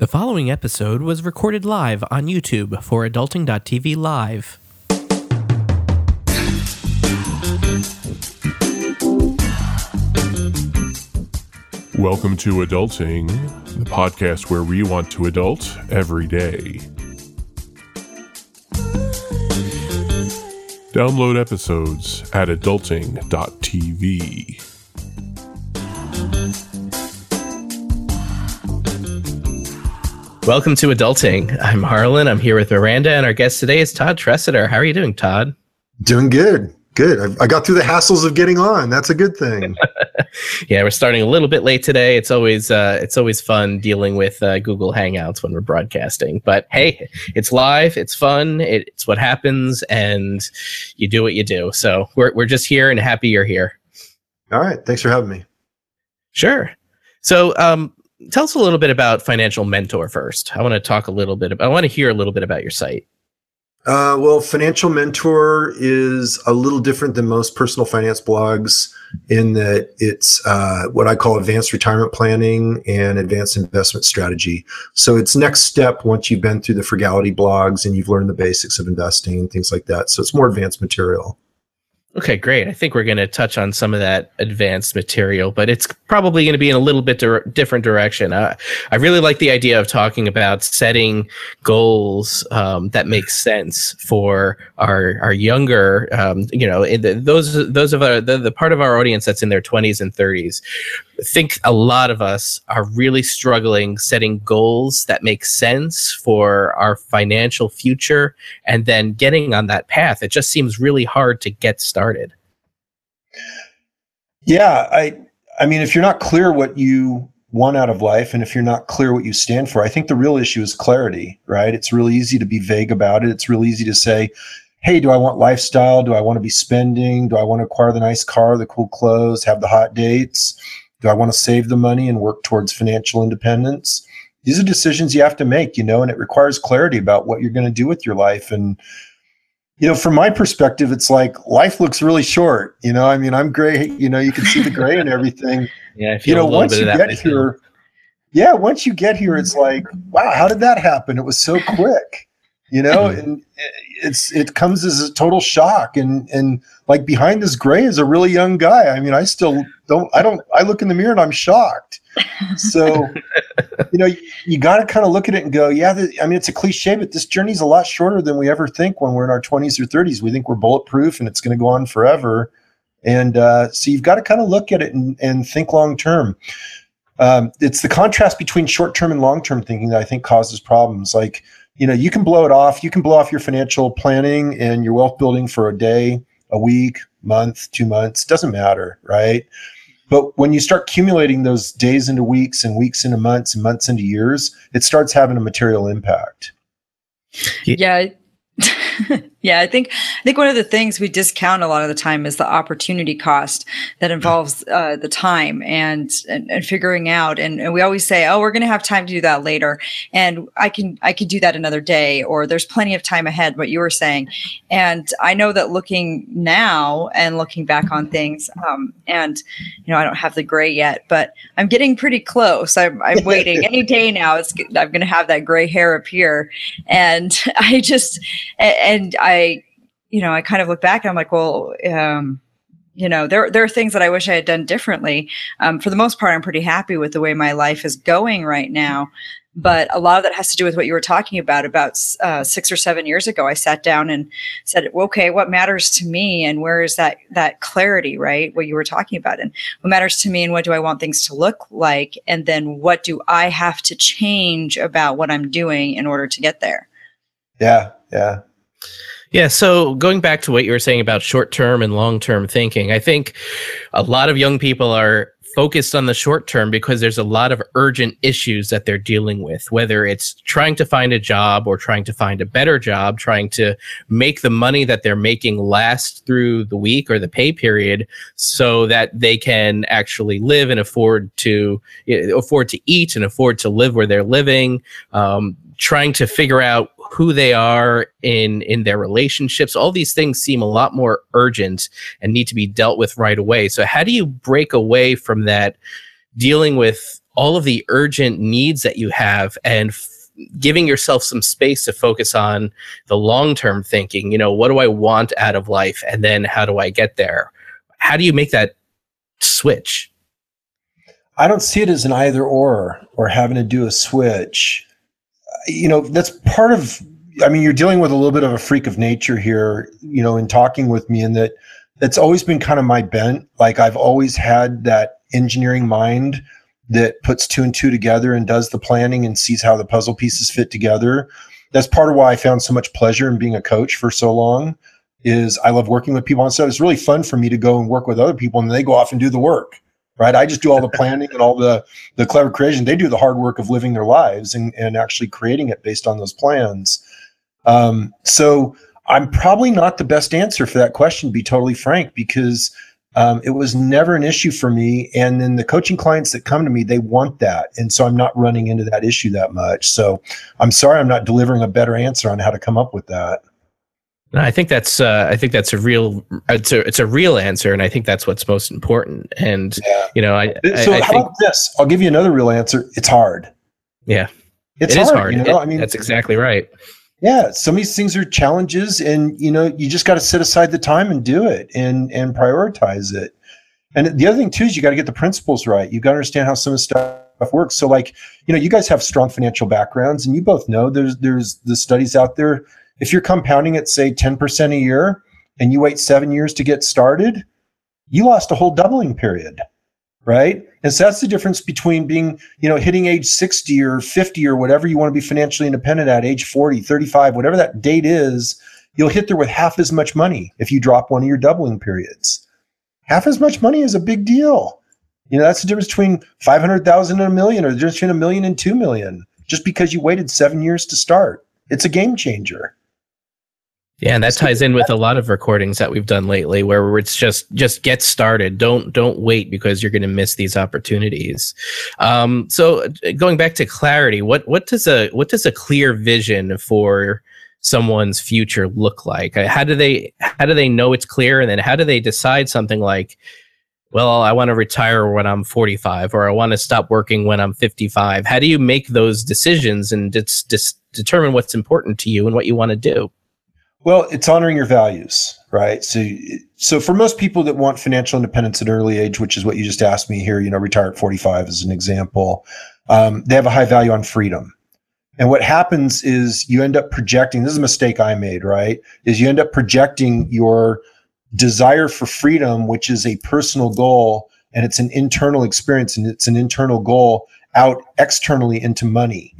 The following episode was recorded live on YouTube for Adulting.tv Live. Welcome to Adulting, the podcast where we want to adult every day. Download episodes at adulting.tv. Welcome to Adulting. I'm Harlan. I'm here with Miranda, and our guest today is Todd Tresidder. How are you doing, Todd? Doing good. Good. I, I got through the hassles of getting on. That's a good thing. yeah, we're starting a little bit late today. It's always uh, it's always fun dealing with uh, Google Hangouts when we're broadcasting. But hey, it's live. It's fun. It's what happens, and you do what you do. So we're we're just here and happy you're here. All right. Thanks for having me. Sure. So, um, tell us a little bit about Financial Mentor first. I want to talk a little bit. About, I want to hear a little bit about your site. Uh, well, Financial Mentor is a little different than most personal finance blogs in that it's uh, what I call advanced retirement planning and advanced investment strategy. So it's next step once you've been through the frugality blogs and you've learned the basics of investing and things like that. So it's more advanced material. Okay, great. I think we're going to touch on some of that advanced material, but it's probably going to be in a little bit di- different direction. Uh, I really like the idea of talking about setting goals um, that make sense for our our younger, um, you know, the, those those of our the, the part of our audience that's in their twenties and thirties think a lot of us are really struggling setting goals that make sense for our financial future and then getting on that path. It just seems really hard to get started. Yeah, I I mean if you're not clear what you want out of life and if you're not clear what you stand for, I think the real issue is clarity, right? It's really easy to be vague about it. It's really easy to say, hey, do I want lifestyle? Do I want to be spending? Do I want to acquire the nice car, the cool clothes, have the hot dates? Do I want to save the money and work towards financial independence? These are decisions you have to make, you know, and it requires clarity about what you're going to do with your life. And, you know, from my perspective, it's like life looks really short. You know, I mean, I'm gray, you know, you can see the gray and everything. Yeah. you know, once you get here, yeah, once you get here, it's like, wow, how did that happen? It was so quick you know and it's it comes as a total shock and and like behind this gray is a really young guy. I mean i still don't i don't i look in the mirror and i'm shocked. So you know you, you got to kind of look at it and go yeah the, i mean it's a cliche but this journey's a lot shorter than we ever think when we're in our 20s or 30s we think we're bulletproof and it's going to go on forever. And uh, so you've got to kind of look at it and, and think long term. Um, it's the contrast between short term and long term thinking that i think causes problems. Like you know you can blow it off. You can blow off your financial planning and your wealth building for a day a week month two months doesn't matter right? But when you start accumulating those days into weeks and weeks into months and months into years it starts having a material impact. Yeah yeah, I think I think one of the things we discount a lot of the time is the opportunity cost that involves uh, the time and, and, and figuring out. And, and we always say, oh, we're going to have time to do that later, and I can I can do that another day, or there's plenty of time ahead. What you were saying, and I know that looking now and looking back on things, um, and you know I don't have the gray yet, but I'm getting pretty close. I'm I'm waiting any day now. It's I'm going to have that gray hair appear, and I just and I I, you know, I kind of look back and I'm like, well, um, you know, there there are things that I wish I had done differently. Um, for the most part, I'm pretty happy with the way my life is going right now. But a lot of that has to do with what you were talking about. About uh, six or seven years ago, I sat down and said, "Okay, what matters to me, and where is that that clarity? Right, what you were talking about, and what matters to me, and what do I want things to look like, and then what do I have to change about what I'm doing in order to get there?" Yeah, yeah, yeah. So going back to what you were saying about short term and long term thinking, I think a lot of young people are focused on the short term because there's a lot of urgent issues that they're dealing with, whether it's trying to find a job or trying to find a better job, trying to make the money that they're making last through the week or the pay period so that they can actually live and afford to afford to eat and afford to live where they're living. Um, trying to figure out who they are in in their relationships all these things seem a lot more urgent and need to be dealt with right away so how do you break away from that dealing with all of the urgent needs that you have and f- giving yourself some space to focus on the long term thinking. You know, what do I want out of life? And then how do I get there? How do you make that switch? I don't see it as an either or or having to do a switch. You know, that's part of I mean, you're dealing with a little bit of a freak of nature here, you know, in talking with me, and that that's always been kind of my bent. Like I've always had that engineering mind that puts two and two together and does the planning and sees how the puzzle pieces fit together. That's part of why I found so much pleasure in being a coach for so long. Is I love working with people on stuff. It's really fun for me to go and work with other people, and they go off and do the work. Right? I just do all the planning and all the the clever creation. They do the hard work of living their lives and and actually creating it based on those plans. Um, so I'm probably not the best answer for that question, to be totally frank, because um, it was never an issue for me. And then the coaching clients that come to me, they want that. And so I'm not running into that issue that much. So I'm sorry I'm not delivering a better answer on how to come up with that. I think that's uh, I think that's a real it's a it's a real answer, and I think that's what's most important. And yeah. you know, I so I, I how think, about this? I'll give you another real answer. It's hard. Yeah, it's it hard, hard. You know, it, I mean, that's exactly right yeah some of these things are challenges and you know you just got to set aside the time and do it and and prioritize it and the other thing too is you got to get the principles right you got to understand how some of the stuff works so like you know you guys have strong financial backgrounds and you both know there's there's the studies out there if you're compounding at say 10% a year and you wait seven years to get started you lost a whole doubling period right? And so that's the difference between being, you know, hitting age 60 or 50 or whatever you want to be financially independent at age 40, 35, whatever that date is, you'll hit there with half as much money if you drop one of your doubling periods. Half as much money is a big deal. You know, that's the difference between 500,000 and a million or the difference between a million and 2 million just because you waited 7 years to start. It's a game changer. Yeah, and that ties in with a lot of recordings that we've done lately where it's just just get started. Don't don't wait because you're going to miss these opportunities. Um, so uh, going back to clarity, what what does a what does a clear vision for someone's future look like? Uh, how do they how do they know it's clear and then how do they decide something like well, I want to retire when I'm 45 or I want to stop working when I'm 55. How do you make those decisions and just, just determine what's important to you and what you want to do? Well, it's honoring your values, right? So, so for most people that want financial independence at an early age, which is what you just asked me here, you know, retire at 45 as an example, um, they have a high value on freedom. And what happens is you end up projecting, this is a mistake I made, right? Is you end up projecting your desire for freedom, which is a personal goal and it's an internal experience and it's an internal goal out externally into money.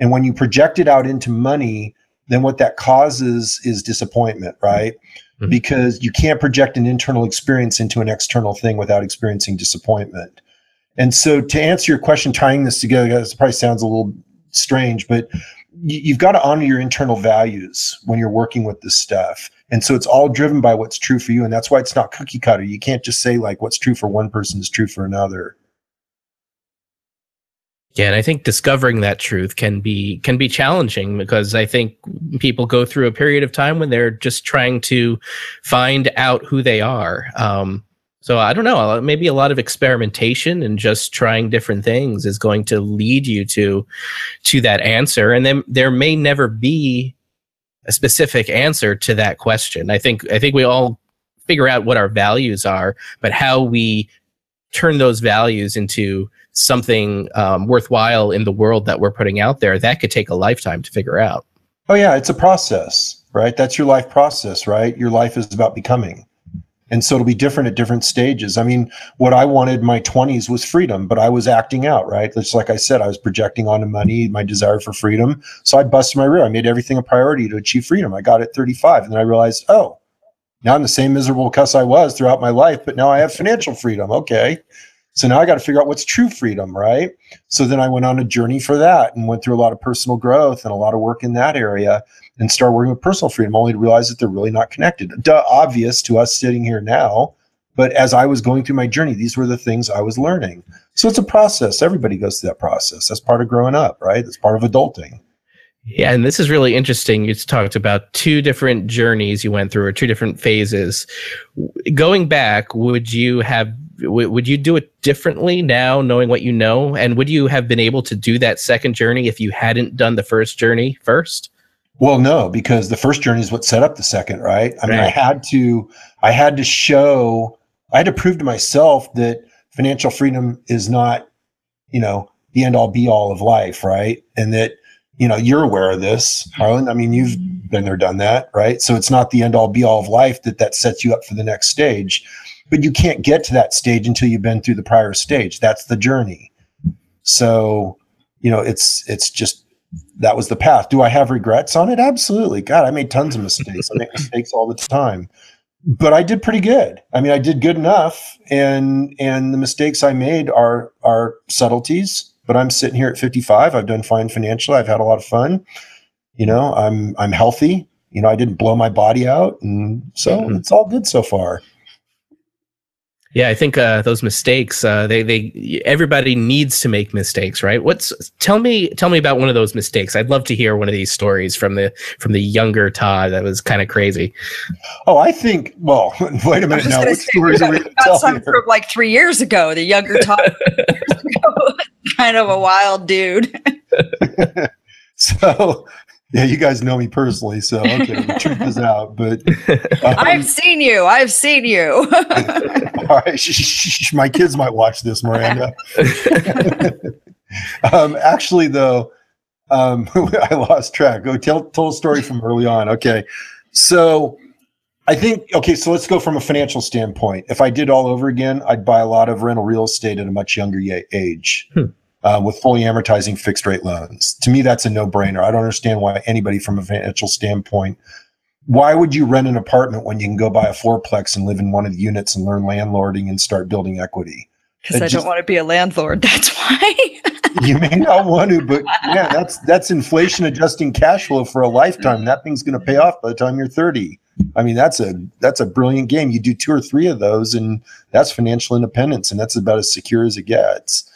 And when you project it out into money, then what that causes is disappointment, right? Mm-hmm. Because you can't project an internal experience into an external thing without experiencing disappointment. And so, to answer your question, tying this together, this probably sounds a little strange, but you've got to honor your internal values when you're working with this stuff. And so it's all driven by what's true for you. And that's why it's not cookie cutter. You can't just say, like, what's true for one person is true for another. Yeah, and I think discovering that truth can be can be challenging because I think people go through a period of time when they're just trying to find out who they are. Um, so I don't know. Maybe a lot of experimentation and just trying different things is going to lead you to to that answer, and then there may never be a specific answer to that question. I think I think we all figure out what our values are, but how we turn those values into something um, worthwhile in the world that we're putting out there, that could take a lifetime to figure out. Oh, yeah, it's a process, right? That's your life process, right? Your life is about becoming. And so it'll be different at different stages. I mean, what I wanted in my 20s was freedom, but I was acting out, right? Just like I said, I was projecting onto money, my desire for freedom. So I busted my rear. I made everything a priority to achieve freedom. I got it at 35. And then I realized, oh, now I'm the same miserable cuss I was throughout my life, but now I have financial freedom. Okay. So now I got to figure out what's true freedom, right? So then I went on a journey for that and went through a lot of personal growth and a lot of work in that area and started working with personal freedom, only to realize that they're really not connected. Duh, obvious to us sitting here now. But as I was going through my journey, these were the things I was learning. So it's a process. Everybody goes through that process. That's part of growing up, right? That's part of adulting. Yeah, and this is really interesting. You talked about two different journeys you went through, or two different phases. Going back, would you have would you do it differently now, knowing what you know, and would you have been able to do that second journey if you hadn't done the first journey first? Well, no, because the first journey is what set up the second, right? I mean, I had to, I had to show, I had to prove to myself that financial freedom is not, you know, the end all be all of life, right? And that you know, you're aware of this, Harlan. I mean, you've mm-hmm. been there, done that, right? So it's not the end all be all of life that that sets you up for the next stage, but you can't get to that stage until you've been through the prior stage. That's the journey. So, you know, it's it's just that was the path. Do I have regrets on it? Absolutely. God, I made tons of mistakes. I make mistakes all the time. But I did pretty good. I mean, I did good enough and and the mistakes I made are are subtleties but I'm sitting here at 55. I've done fine financially. I've had a lot of fun. You know, I'm I'm healthy. You know, I didn't blow my body out, and so mm-hmm. it's all good so far. Yeah, I think uh, those mistakes. Uh, they they everybody needs to make mistakes, right? What's tell me tell me about one of those mistakes. I'd love to hear one of these stories from the from the younger Todd. That was kind of crazy. Oh, I think. Well, wait a minute now. What stories are we tell some from like three years ago? The younger Todd, kind of a wild dude. so yeah, you guys know me personally, so okay, the truth is out. But um, I've seen you. I've seen you. all right, sh- sh- sh- my kids might watch this, Miranda. um, actually, though, um, I lost track. Go tell tell a story from early on. Okay, so I think okay, so let's go from a financial standpoint. If I did all over again, I'd buy a lot of rental real estate at a much younger age. Hmm uh, with fully amortizing fixed rate loans. To me, that's a no brainer. I don't understand why anybody from a financial standpoint, why would you rent an apartment when you can go buy a fourplex and live in one of the units and learn landlording and start building equity? Because I just, don't want to be a landlord. That's why. you may not want to, but yeah, that's that's inflation adjusting cash flow for a lifetime. That thing's going to pay off by the time you're 30. I mean, that's a that's a brilliant game. You do two or three of those, and that's financial independence, and that's about as secure as it gets.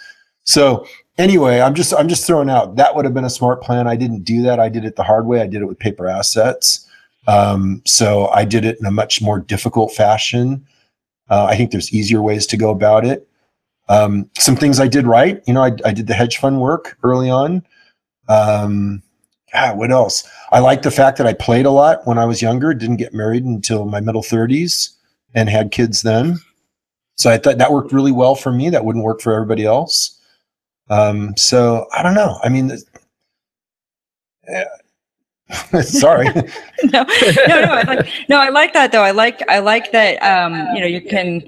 So anyway, I'm just I'm just throwing out that would have been a smart plan. I didn't do that. I did it the hard way. I did it with paper assets. Um, so I did it in a much more difficult fashion. Uh, I think there's easier ways to go about it. Um, some things I did right. You know, I, I did the hedge fund work early on. Um, God, what else? I like the fact that I played a lot when I was younger. Didn't get married until my middle 30s and had kids then. So I thought that worked really well for me. That wouldn't work for everybody else. Um, so I don't know. I mean, uh, sorry. no, no, no. I like, no, I like that though. I like, I like that. Um, you know, you can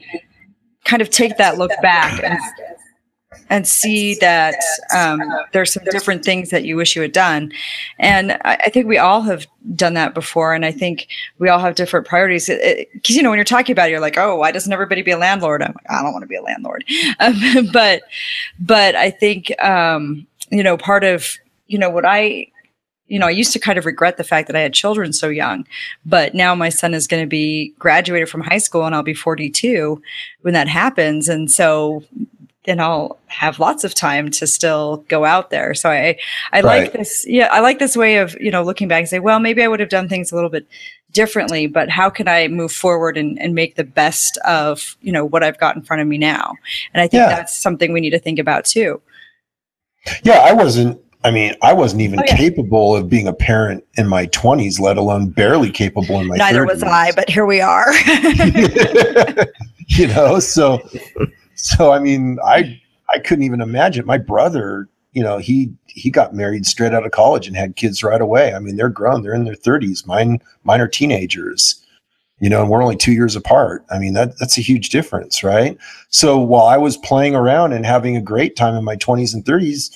kind of take that look back and and see that um, there's some different things that you wish you had done. And I, I, think we all have done that before. And I think we all have different priorities. Because, you know, when you're talking about it, you're like, oh, why doesn't everybody be a landlord? I'm like, I don't want to be a landlord. Um, but, but I think, um, you know, part of, you know, what I, you know, I used to kind of regret the fact that I had children so young, but now my son is going to be graduated from high school and I'll be 42 when that happens. And so then I'll have lots of time to still go out there. So I, I right. like this. Yeah, I like this way of you know looking back and say, well, maybe I would have done things a little bit differently, but how can I move forward and, and make the best of you know what I've got in front of me now? And I think yeah. that's something we need to think about too. Yeah, I wasn't. I mean, I wasn't even oh, yeah. capable of being a parent in my 20s, let alone barely capable in my Neither 30s. was I, but here we are. you know, so so I mean, I I couldn't even imagine. My brother, you know, he he got married straight out of college and had kids right away. I mean, they're grown; they're in their thirties. Mine mine are teenagers. You know, and we're only two years apart. I mean, that that's a huge difference, right? So while I was playing around and having a great time in my twenties and thirties,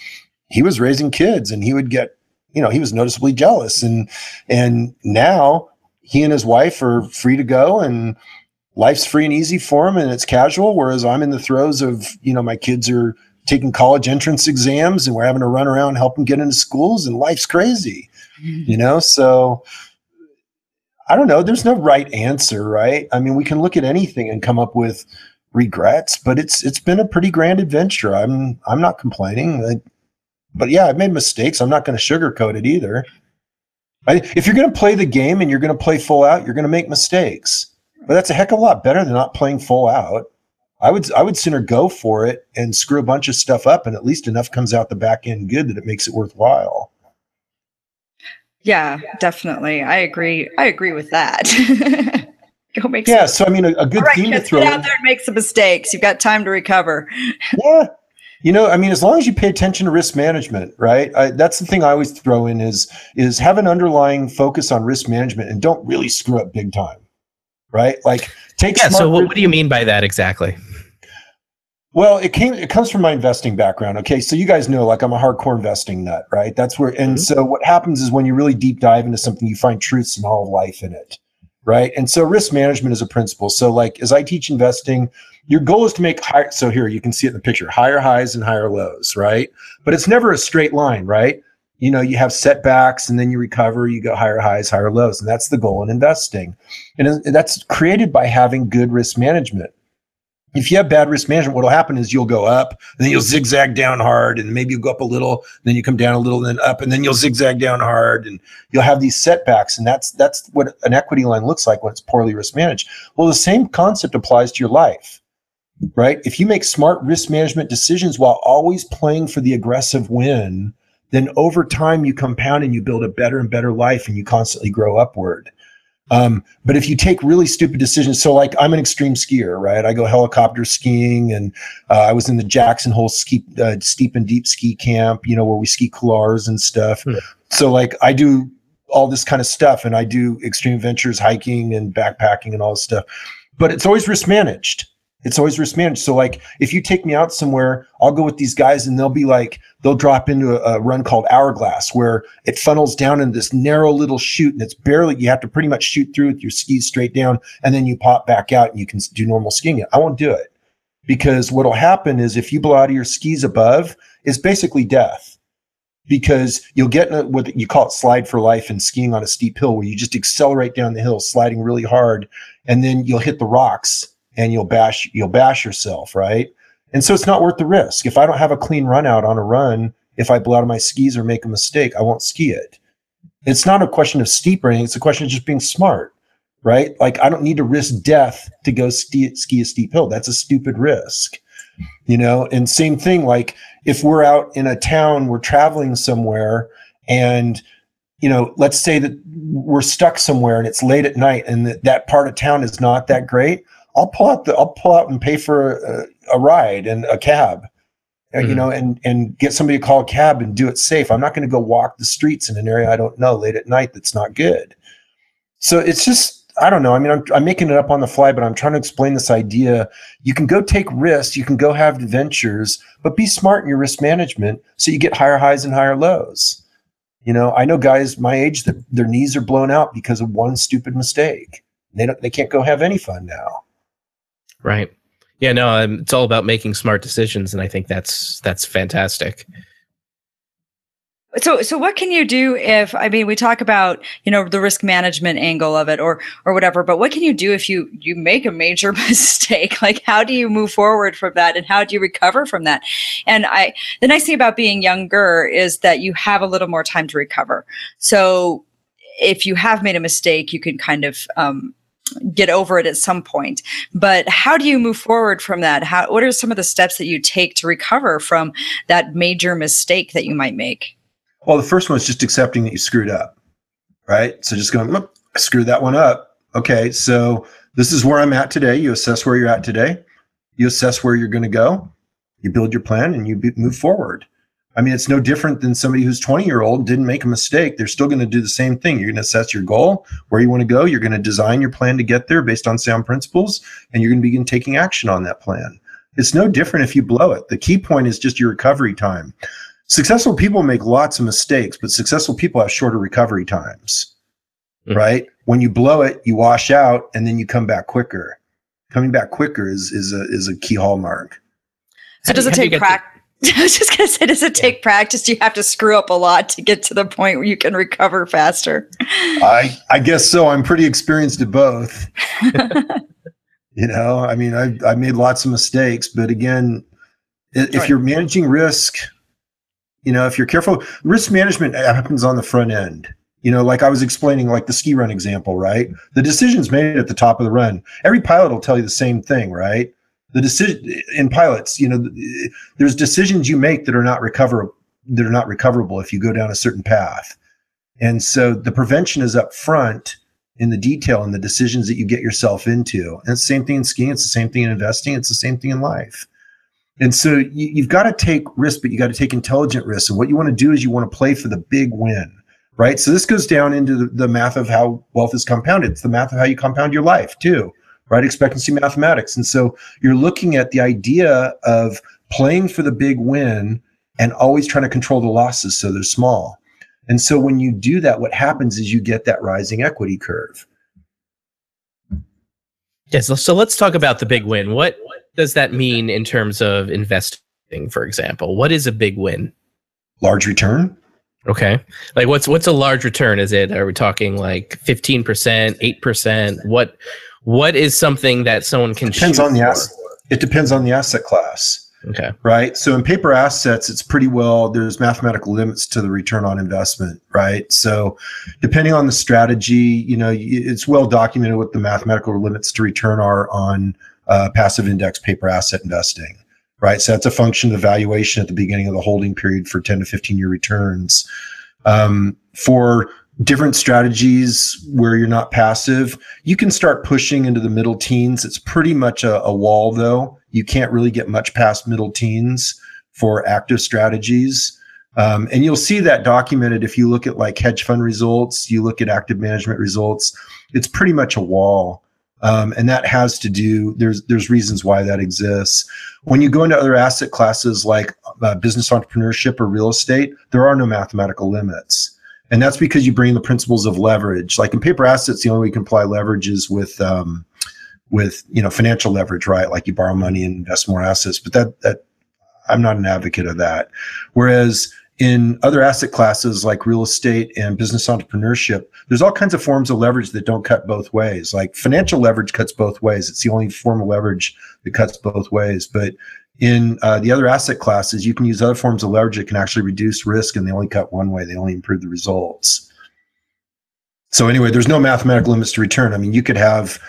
he was raising kids, and he would get, you know, he was noticeably jealous. And and now he and his wife are free to go and life's free and easy for them and it's casual whereas i'm in the throes of you know my kids are taking college entrance exams and we're having to run around and help them get into schools and life's crazy mm-hmm. you know so i don't know there's no right answer right i mean we can look at anything and come up with regrets but it's it's been a pretty grand adventure i'm i'm not complaining but yeah, I've made mistakes. I'm not going to sugarcoat it either. I, if you're going to play the game and you're going to play full out, you're going to make mistakes. But that's a heck of a lot better than not playing full out. I would I would sooner go for it and screw a bunch of stuff up, and at least enough comes out the back end good that it makes it worthwhile. Yeah, definitely. I agree. I agree with that. go make. Yeah, some, so I mean, a, a good right, theme to throw get out there and make some mistakes. You've got time to recover. yeah, you know, I mean, as long as you pay attention to risk management, right? I, that's the thing I always throw in is is have an underlying focus on risk management and don't really screw up big time, right? Like take. Yeah. So what, what do you mean by that exactly? Well, it came it comes from my investing background. Okay, so you guys know like I'm a hardcore investing nut, right? That's where and mm-hmm. so what happens is when you really deep dive into something, you find truths and all of life in it. Right. And so risk management is a principle. So like as I teach investing, your goal is to make higher so here you can see it in the picture, higher highs and higher lows, right? But it's never a straight line, right? You know, you have setbacks and then you recover, you go higher highs, higher lows. And that's the goal in investing. And that's created by having good risk management if you have bad risk management, what'll happen is you'll go up and then you'll zigzag down hard and maybe you'll go up a little, then you come down a little, then up, and then you'll zigzag down hard and you'll have these setbacks. And that's that's what an equity line looks like when it's poorly risk managed. Well, the same concept applies to your life, right? If you make smart risk management decisions while always playing for the aggressive win, then over time you compound and you build a better and better life and you constantly grow upward. Um, but if you take really stupid decisions, so like I'm an extreme skier, right? I go helicopter skiing, and uh, I was in the Jackson Hole ski, uh, steep and deep ski camp, you know, where we ski couloirs and stuff. Yeah. So like I do all this kind of stuff, and I do extreme ventures, hiking and backpacking and all this stuff. But it's always risk managed. It's always risk managed. So like if you take me out somewhere, I'll go with these guys and they'll be like, they'll drop into a, a, run called Hourglass where it funnels down in this narrow little chute and it's barely you have to pretty much shoot through with your skis straight down and then you pop back out and you can do normal skiing. I won't do it. Because what'll happen is if you blow out of your skis above, it's basically death. Because you'll get in a, what you call it slide for life and skiing on a steep hill where you just accelerate down the hill, sliding really hard, and then you'll hit the rocks and you'll bash you'll bash yourself, right? And so it's not worth the risk. If I don't have a clean run out on a run, if I blow out of my skis or make a mistake, I won't ski it. It's not a question of steep or anything. It's a question of just being smart, right? Like I don't need to risk death to go ski, ski a steep hill. That's a stupid risk, you know? And same thing, like if we're out in a town, we're traveling somewhere and you know, let's say that we're stuck somewhere and it's late at night and that, that part of town is not that great. I'll pull out the I'll pull out and pay for a, a ride and a cab, mm-hmm. you know, and and get somebody to call a cab and do it safe. I'm not going to go walk the streets in an area I don't know late at night that's not good. So it's just I don't know. I mean, I'm, I'm making it up on the fly, but I'm trying to explain this idea. You can go take risks, you can go have adventures, but be smart in your risk management so you get higher highs and higher lows. You know, I know guys my age that their knees are blown out because of one stupid mistake. They don't, they can't go have any fun now. Right. Yeah, no, um, it's all about making smart decisions, and I think that's that's fantastic. So, so what can you do if I mean we talk about you know the risk management angle of it or or whatever, but what can you do if you you make a major mistake? Like, how do you move forward from that, and how do you recover from that? And I the nice thing about being younger is that you have a little more time to recover. So, if you have made a mistake, you can kind of um, get over it at some point. But how do you move forward from that? How what are some of the steps that you take to recover from that major mistake that you might make? Well, the first one is just accepting that you screwed up. Right? So just going, I screwed that one up. Okay, so this is where I'm at today. You assess where you're at today. You assess where you're going to go. You build your plan and you move forward. I mean, it's no different than somebody who's 20 year old didn't make a mistake. They're still going to do the same thing. You're going to assess your goal, where you want to go. You're going to design your plan to get there based on sound principles, and you're going to begin taking action on that plan. It's no different if you blow it. The key point is just your recovery time. Successful people make lots of mistakes, but successful people have shorter recovery times, mm-hmm. right? When you blow it, you wash out and then you come back quicker. Coming back quicker is, is, a, is a key hallmark. So does it take practice? I was just gonna say, does it take practice? Do you have to screw up a lot to get to the point where you can recover faster? I I guess so. I'm pretty experienced at both. you know, I mean, I I made lots of mistakes, but again, if you're managing risk, You know, if you're careful, risk management happens on the front end. You know, like I was explaining, like the ski run example, right? The decision's made at the top of the run. Every pilot will tell you the same thing, right? The decision in pilots, you know, there's decisions you make that are not recoverable that are not recoverable if you go down a certain path. And so the prevention is up front in the detail and the decisions that you get yourself into. And same thing in skiing, it's the same thing in investing, it's the same thing in life. And so you, have got to take risks, but you got to take intelligent risks. And what you want to do is you want to play for the big win, right? So this goes down into the, the math of how wealth is compounded. It's the math of how you compound your life too, right? Expectancy mathematics. And so you're looking at the idea of playing for the big win and always trying to control the losses so they're small. And so when you do that, what happens is you get that rising equity curve. Yes. So let's talk about the big win. What does that mean in terms of investing, for example? What is a big win? Large return. Okay. Like what's what's a large return? Is it are we talking like 15%, 8%? What what is something that someone can depends on the asset. It depends on the asset class. Okay. Right. So in paper assets, it's pretty well, there's mathematical limits to the return on investment. Right. So depending on the strategy, you know, it's well documented what the mathematical limits to return are on uh, passive index paper asset investing. Right. So that's a function of the valuation at the beginning of the holding period for 10 to 15 year returns. Um, for different strategies where you're not passive, you can start pushing into the middle teens. It's pretty much a, a wall, though. You can't really get much past middle teens for active strategies. Um, and you'll see that documented if you look at like hedge fund results, you look at active management results, it's pretty much a wall. Um, and that has to do there's there's reasons why that exists when you go into other asset classes like uh, business entrepreneurship or real estate there are no mathematical limits and that's because you bring the principles of leverage. Like in paper assets, the only way you can apply leverage is with um, with you know financial leverage, right? Like you borrow money and invest more assets. But that that I'm not an advocate of that. Whereas in other asset classes like real estate and business entrepreneurship, there's all kinds of forms of leverage that don't cut both ways. Like financial leverage cuts both ways. It's the only form of leverage that cuts both ways. But in uh, the other asset classes, you can use other forms of leverage that can actually reduce risk, and they only cut one way. They only improve the results. So anyway, there's no mathematical limits to return. I mean, you could have,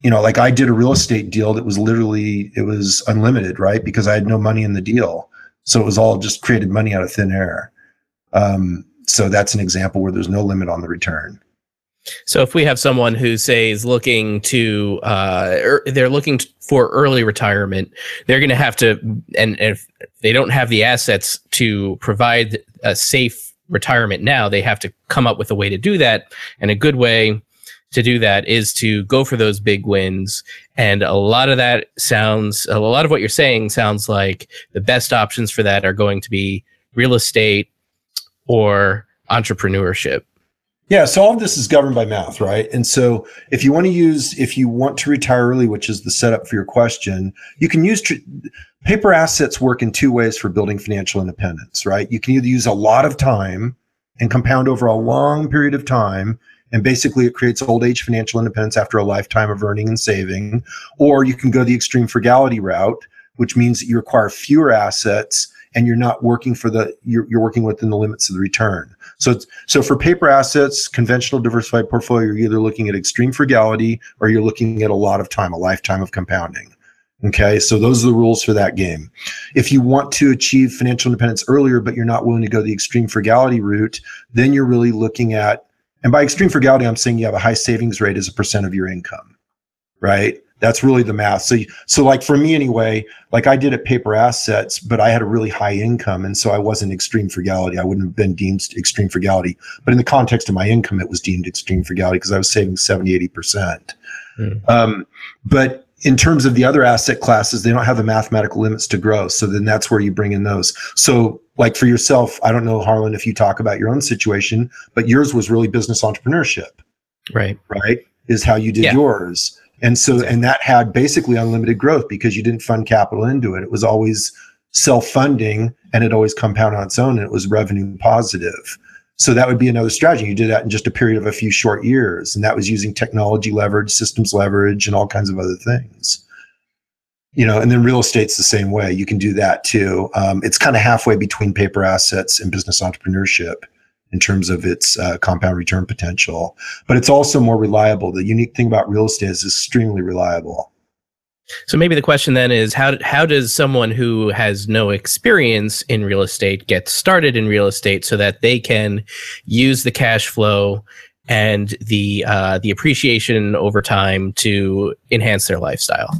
you know, like I did a real estate deal that was literally it was unlimited, right? Because I had no money in the deal, so it was all just created money out of thin air. Um, so that's an example where there's no limit on the return. So if we have someone who say is looking to, uh, er, they're looking for early retirement, they're going to have to, and if they don't have the assets to provide a safe retirement now, they have to come up with a way to do that. And a good way to do that is to go for those big wins. And a lot of that sounds, a lot of what you're saying sounds like the best options for that are going to be real estate or entrepreneurship. Yeah, so all of this is governed by math, right? And so if you want to use, if you want to retire early, which is the setup for your question, you can use tr- paper assets work in two ways for building financial independence, right? You can either use a lot of time and compound over a long period of time. And basically, it creates old age financial independence after a lifetime of earning and saving. Or you can go the extreme frugality route, which means that you require fewer assets and you're not working for the, you're, you're working within the limits of the return. So, so for paper assets, conventional diversified portfolio, you're either looking at extreme frugality or you're looking at a lot of time, a lifetime of compounding. Okay, so those are the rules for that game. If you want to achieve financial independence earlier, but you're not willing to go the extreme frugality route, then you're really looking at, and by extreme frugality, I'm saying you have a high savings rate as a percent of your income, right? That's really the math. So, so like for me anyway, like I did at paper assets, but I had a really high income. And so I wasn't extreme frugality. I wouldn't have been deemed extreme frugality. But in the context of my income, it was deemed extreme frugality because I was saving 70, 80%. Mm. Um, but in terms of the other asset classes, they don't have the mathematical limits to grow. So then that's where you bring in those. So like for yourself, I don't know, Harlan, if you talk about your own situation, but yours was really business entrepreneurship. Right. Right. Is how you did yeah. yours. And so, and that had basically unlimited growth because you didn't fund capital into it. It was always self funding and it always compounded on its own and it was revenue positive. So that would be another strategy. You did that in just a period of a few short years. And that was using technology leverage, systems leverage, and all kinds of other things. you know, and then real estate's the same way. You can do that too. Um, it's kind of halfway between paper assets and business entrepreneurship in terms of its uh, compound return potential, but it's also more reliable. The unique thing about real estate is extremely reliable. So maybe the question then is how how does someone who has no experience in real estate get started in real estate so that they can use the cash flow and the uh, the appreciation over time to enhance their lifestyle?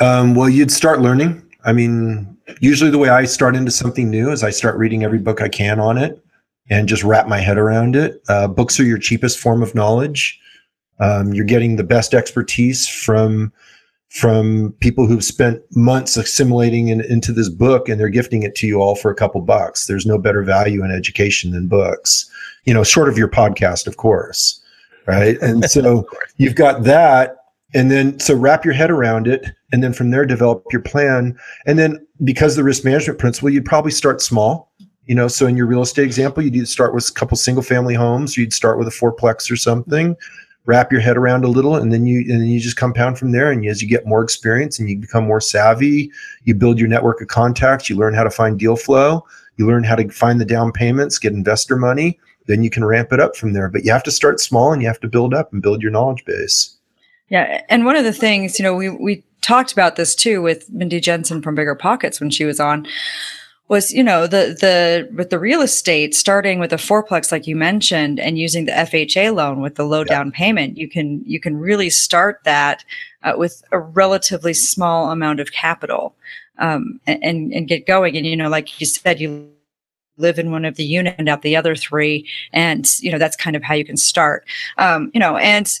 Um, well, you'd start learning. I mean, usually the way I start into something new is I start reading every book I can on it and just wrap my head around it. Uh, books are your cheapest form of knowledge. Um, you're getting the best expertise from from people who've spent months assimilating in, into this book and they're gifting it to you all for a couple bucks. There's no better value in education than books, you know, short of your podcast, of course. Right. And so you've got that. And then so wrap your head around it. And then from there, develop your plan. And then because the risk management principle, you'd probably start small. You know, so in your real estate example, you'd start with a couple single family homes. You'd start with a fourplex or something wrap your head around a little and then you and then you just compound from there. And as you get more experience and you become more savvy you build your network of contacts you learn how to find deal flow you learn how to find the down payments get investor money then you can ramp it up from there. But you have to start small and you have to build up and build your knowledge base. Yeah and one of the things you know we we talked about this too with mindy jensen from BiggerPockets when she was on was you know the the with the real estate starting with a fourplex like you mentioned and using the FHA loan with the low down payment you can you can really start that uh, with a relatively small amount of capital um, and and get going. And you know like you said you live in one of the unit and out the other three and you know that's kind of how you can start. Um, you know and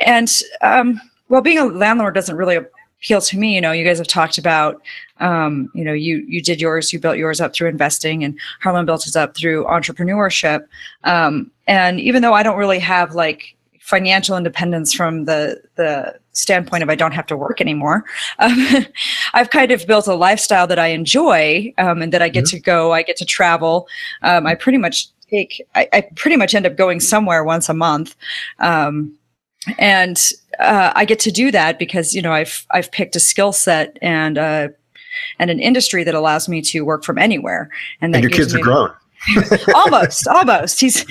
and um, well being a landlord doesn't really appeal to me. You know you guys have talked about um, you know you you did yours you built yours up through investing and harlan built his up through entrepreneurship. Um, and even though i don't really have like financial independence from the the standpoint of i don't have to work anymore um, i've kind of built a lifestyle that i enjoy um, and that i get mm-hmm. to go i get to travel. Um, i pretty much take I, I, pretty much end up going somewhere once a month. Um, and uh, I get to do that because you know I've I've picked a skill set and uh, and an industry that allows me to work from anywhere. And, and your kids are grown. almost, almost. He's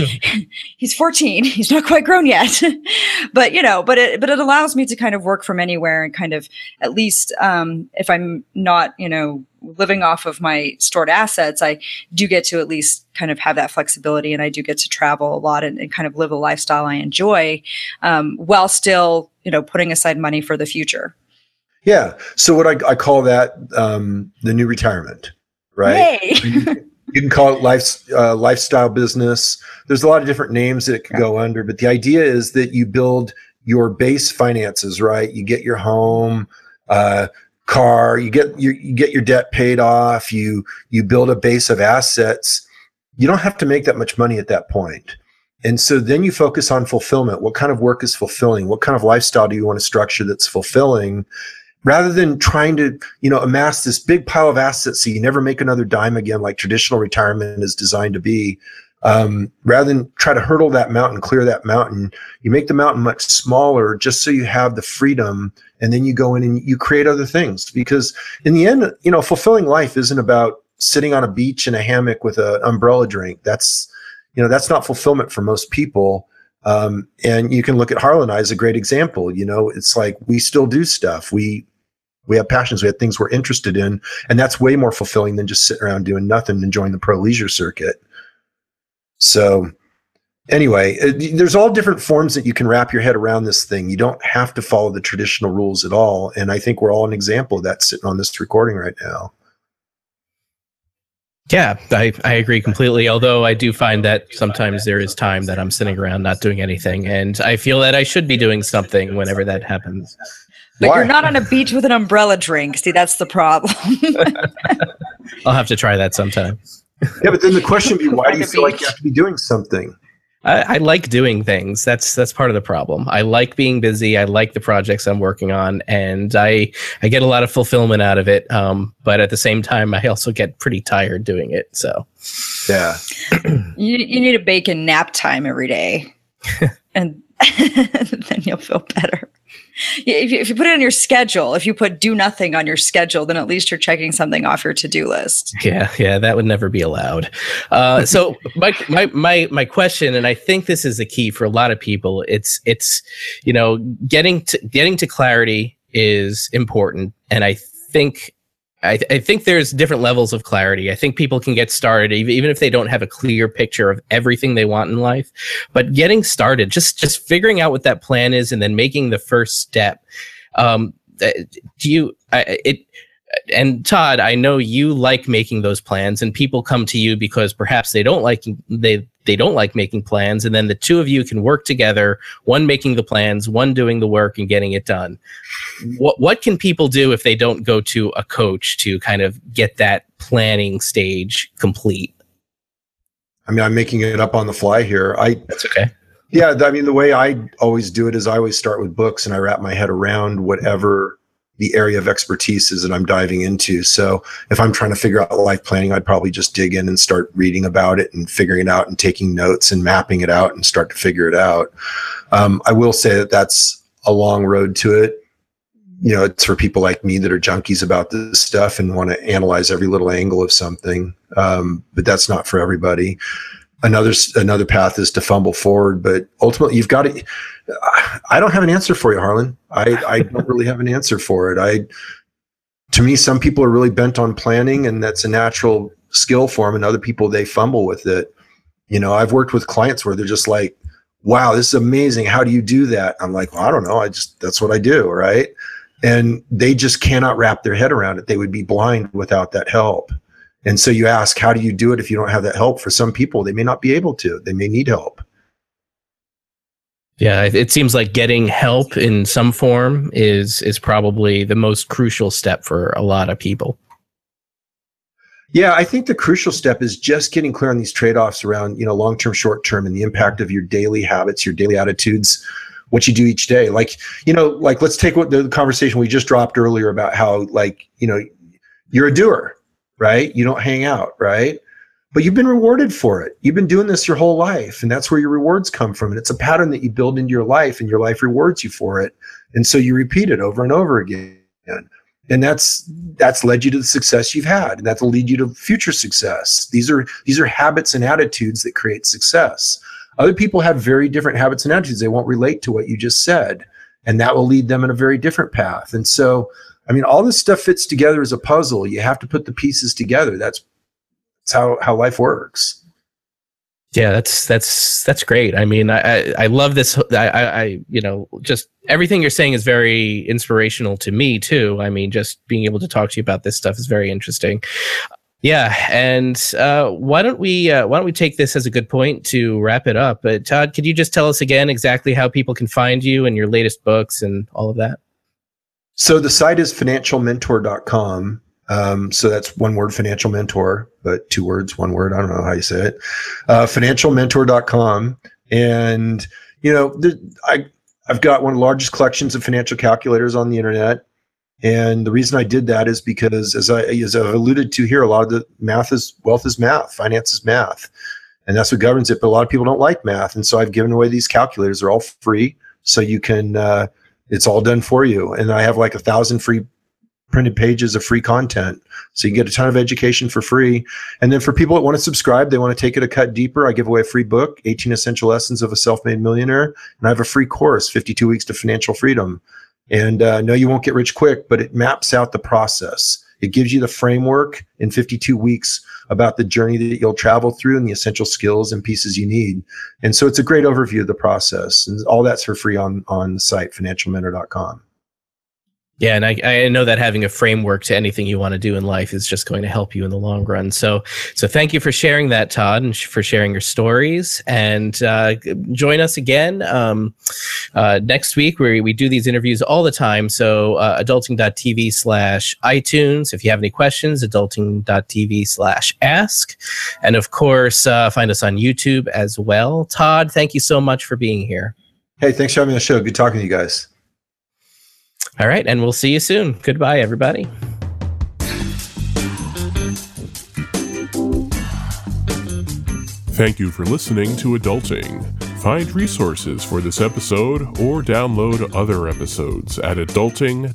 he's 14. He's not quite grown yet, but you know, but it but it allows me to kind of work from anywhere and kind of at least um, if I'm not you know living off of my stored assets, I do get to at least kind of have that flexibility, and I do get to travel a lot and, and kind of live a lifestyle I enjoy, um, while still you know putting aside money for the future. Yeah. So what I, I call that um, the new retirement, right? You, can call it life, uh, lifestyle business. There's a lot of different names that it could go under, but the idea is that you build your base finances, right? You get your home, uh, car, you get your, you get your debt paid off. You you build a base of assets. You don't have to make that much money at that point. And so then you focus on fulfillment. What kind of work is fulfilling? What kind of lifestyle do you want to structure that's fulfilling? Rather than trying to you know amass this big pile of assets so you never make another dime again like traditional retirement is designed to be um, rather than try to hurdle that mountain clear that mountain you make the mountain much smaller just so you have the freedom and then you go in and you create other things because in the end you know fulfilling life isn't about sitting on a beach in a hammock with an umbrella drink that's you know that's not fulfillment for most people um, and you can look at Harlan I as a great example. You know, it's like we still do stuff. We we have passions, we have things we're interested in, and that's way more fulfilling than just sitting around doing nothing, and enjoying the pro leisure circuit. So, anyway, uh, it, there's all different forms that you can wrap your head around this thing. You don't have to follow the traditional rules at all, and I think we're all an example of that sitting on this recording right now. Yeah, I, I agree completely. Although I do find that sometimes there is time that I'm sitting around not doing anything, and I feel that I should be doing something whenever that happens. But Why? you're not on a beach with an umbrella drink. See, that's the problem. I'll have to try that sometime. Yeah, but then the question would be, why do you feel beach. like you have to be doing something? I, I, like doing things. That's that's part of the problem. I like being busy. I like the projects I'm working on, and I I get a lot of fulfillment out of it. Um, but at the same time, I also get pretty tired doing it. So, yeah, you you need a bacon nap time every day, and then you'll feel better. If you, if you put it on your schedule, if you put do nothing on your schedule, then at least you're checking something off your to do list. Yeah, yeah, that would never be allowed. Uh, so my, my my my question, and I think this is the key for a lot of people. It's it's you know getting to getting to clarity is important, and I think I, th- I, think there's different levels of clarity. I think people can get started even if they don't have a clear picture of everything they want in life. But getting started, just just figuring out what that plan is, and then making the first step. Um, do you? I, it and Todd, I know you like making those plans, and people come to you because perhaps they don't like they they don't like making plans, and then the two of you can work together, one making the plans, one doing the work and getting it done. What what can people do if they don't go to a coach to kind of get that planning stage complete? I mean, I'm making it up on the fly here. I that's okay. Yeah, I mean, the way I always do it is I always start with books and I wrap my head around whatever the area of expertise is that I'm diving into. So if I'm trying to figure out life planning, I'd probably just dig in and start reading about it and figuring it out and taking notes and mapping it out and start to figure it out. Um, I will say that that's a long road to it. You know, it's for people like me that are junkies about this stuff and want to analyze every little angle of something. Um, but that's not for everybody another another path is to fumble forward but ultimately you've got to i don't have an answer for you harlan. I i don't really have an answer for it. I to me some people are really bent on planning and that's a natural skill for them and other people they fumble with it. You know i've worked with clients where they're just like wow this is amazing. How do you do that? I'm like well, i don't know. I just that's what i do right? And they just cannot wrap their head around it. They would be blind without that help and so you ask, how do you do it if you don't have that help? For some people, they may not be able to, they may need help. Yeah, it seems like getting help in some form is is probably the most crucial step for a lot of people. Yeah, I think the crucial step is just getting clear on these trade-offs around, you know, long-term, short-term and the impact of your daily habits, your daily attitudes, what you do each day. Like, you know, like let's take what the conversation we just dropped earlier about how like, you know, you're a doer right? You don't hang out, right? But you've been rewarded for it. You've been doing this your whole life, and that's where your rewards come from. And it's a pattern that you build into your life, and your life rewards you for it. And so you repeat it over and over again. And that's that's led you to the success you've had, and that'll lead you to future success. These are these are habits and attitudes that create success. Other people have very different habits and attitudes. They won't relate to what you just said, and that will lead them in a very different path. And so I mean, all this stuff fits together as a puzzle. You have to put the pieces together. That's that's how how life works. Yeah, that's that's that's great. I mean, I I, love this. I, I you know just everything you're saying is very inspirational to me too. I mean, just being able to talk to you about this stuff is very interesting. Yeah, and uh, why don't we uh, why don't we take this as a good point to wrap it up? But Todd, could you just tell us again exactly how people can find you and your latest books and all of that? So the site is financialmentor.com. Um, so that's one word, financial mentor, but two words, one word. I don't know how you say it. Uh, financialmentor.com. And, you know, I, I've got one of the largest collections of financial calculators on the internet. And the reason I did that is because, as I as I've alluded to here, a lot of the math is wealth is math, finance is math, and that's what governs it. But a lot of people don't like math, and so I've given away these calculators. They're all free, so you can uh, it's all done for you. And I have like a thousand free printed pages of free content. So you get a ton of education for free. And then for people that want to subscribe, they want to take it a cut deeper. I give away a free book, 18 Essential Lessons of a Self-Made Millionaire. And I have a free course, 52 Weeks to Financial Freedom. And uh, no, you won't get rich quick, but it maps out the process. It gives you the framework in 52 weeks about the journey that you'll travel through and the essential skills and pieces you need. And so it's a great overview of the process. And all that's for free on, on the site, financialmentor.com. Yeah, and I, I know that having a framework to anything you want to do in life is just going to help you in the long run. So, so thank you for sharing that, Todd, and for sharing your stories. And uh, join us again um, uh, next week, where we do these interviews all the time. So, uh, adulting.tv slash iTunes. If you have any questions, adulting.tv slash ask. And of course, uh, find us on YouTube as well. Todd, thank you so much for being here. Hey, thanks for having me on the show. Good talking to you guys. All right, and we'll see you soon. Goodbye, everybody. Thank you for listening to Adulting. Find resources for this episode or download other episodes at adulting.tv.